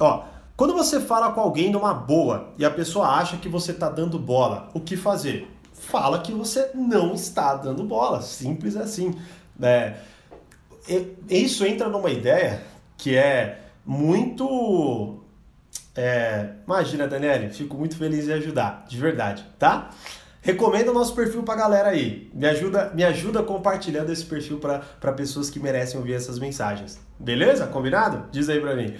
Ó, quando você fala com alguém numa boa e a pessoa acha que você está dando bola, o que fazer? Fala que você não está dando bola, simples assim. É, isso entra numa ideia que é muito. É, imagina, Daniele, fico muito feliz em ajudar, de verdade, tá? Recomenda o nosso perfil pra galera aí. Me ajuda, me ajuda compartilhando esse perfil para pessoas que merecem ouvir essas mensagens. Beleza? Combinado? Diz aí pra mim.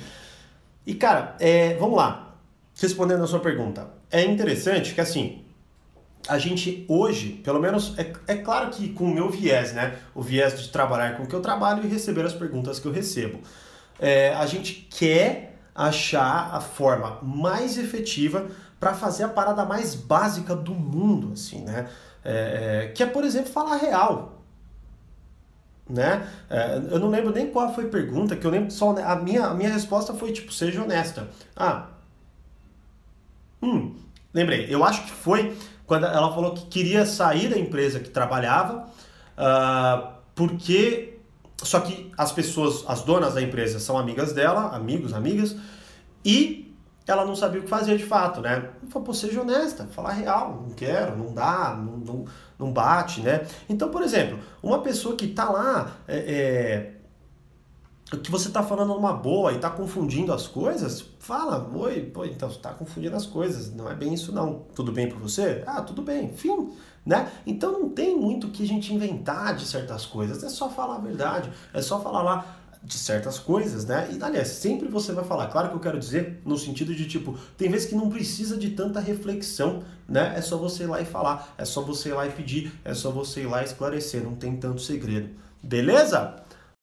E cara, é, vamos lá. Respondendo a sua pergunta. É interessante que assim, a gente hoje, pelo menos, é, é claro que com o meu viés, né? O viés de trabalhar com o que eu trabalho e receber as perguntas que eu recebo. É, a gente quer achar a forma mais efetiva para fazer a parada mais básica do mundo, assim, né? É, é, que é, por exemplo, falar real. Né? É, eu não lembro nem qual foi a pergunta, que eu lembro só. A minha, a minha resposta foi tipo, seja honesta. Ah. Hum, lembrei. Eu acho que foi quando ela falou que queria sair da empresa que trabalhava, uh, porque só que as pessoas, as donas da empresa são amigas dela, amigos, amigas, e ela não sabia o que fazer de fato, né? Falou, pô, seja honesta, falar real, não quero, não dá, não, não, não bate, né? Então, por exemplo, uma pessoa que tá lá, é, é, que você tá falando numa boa e tá confundindo as coisas, fala, oi, pô, então você tá confundindo as coisas, não é bem isso não. Tudo bem para você? Ah, tudo bem, fim, né? Então não tem muito que a gente inventar de certas coisas, é só falar a verdade, é só falar lá, de certas coisas, né? E aliás, sempre você vai falar. Claro que eu quero dizer no sentido de tipo, tem vezes que não precisa de tanta reflexão, né? É só você ir lá e falar, é só você ir lá e pedir, é só você ir lá e esclarecer, não tem tanto segredo. Beleza?